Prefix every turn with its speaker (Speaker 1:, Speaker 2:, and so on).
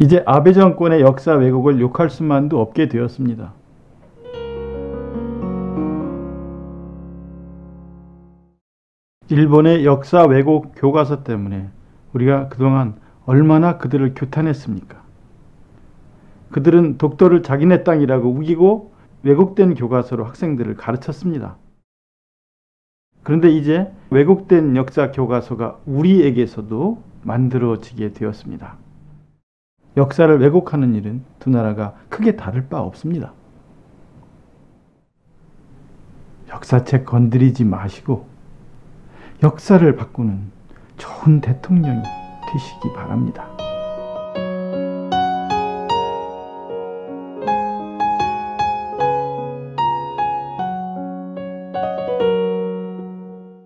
Speaker 1: 이제 아베 정권의 역사 왜곡을 욕할 수만도 없게 되었습니다. 일본의 역사 왜곡 교과서 때문에 우리가 그동안 얼마나 그들을 규탄했습니까? 그들은 독도를 자기네 땅이라고 우기고 왜곡된 교과서로 학생들을 가르쳤습니다. 그런데 이제 왜곡된 역사 교과서가 우리에게서도 만들어지게 되었습니다. 역사를 왜곡하는 일은 두 나라가 크게 다를 바 없습니다. 역사책 건드리지 마시고 역사를 바꾸는 좋은 대통령이 되시기 바랍니다.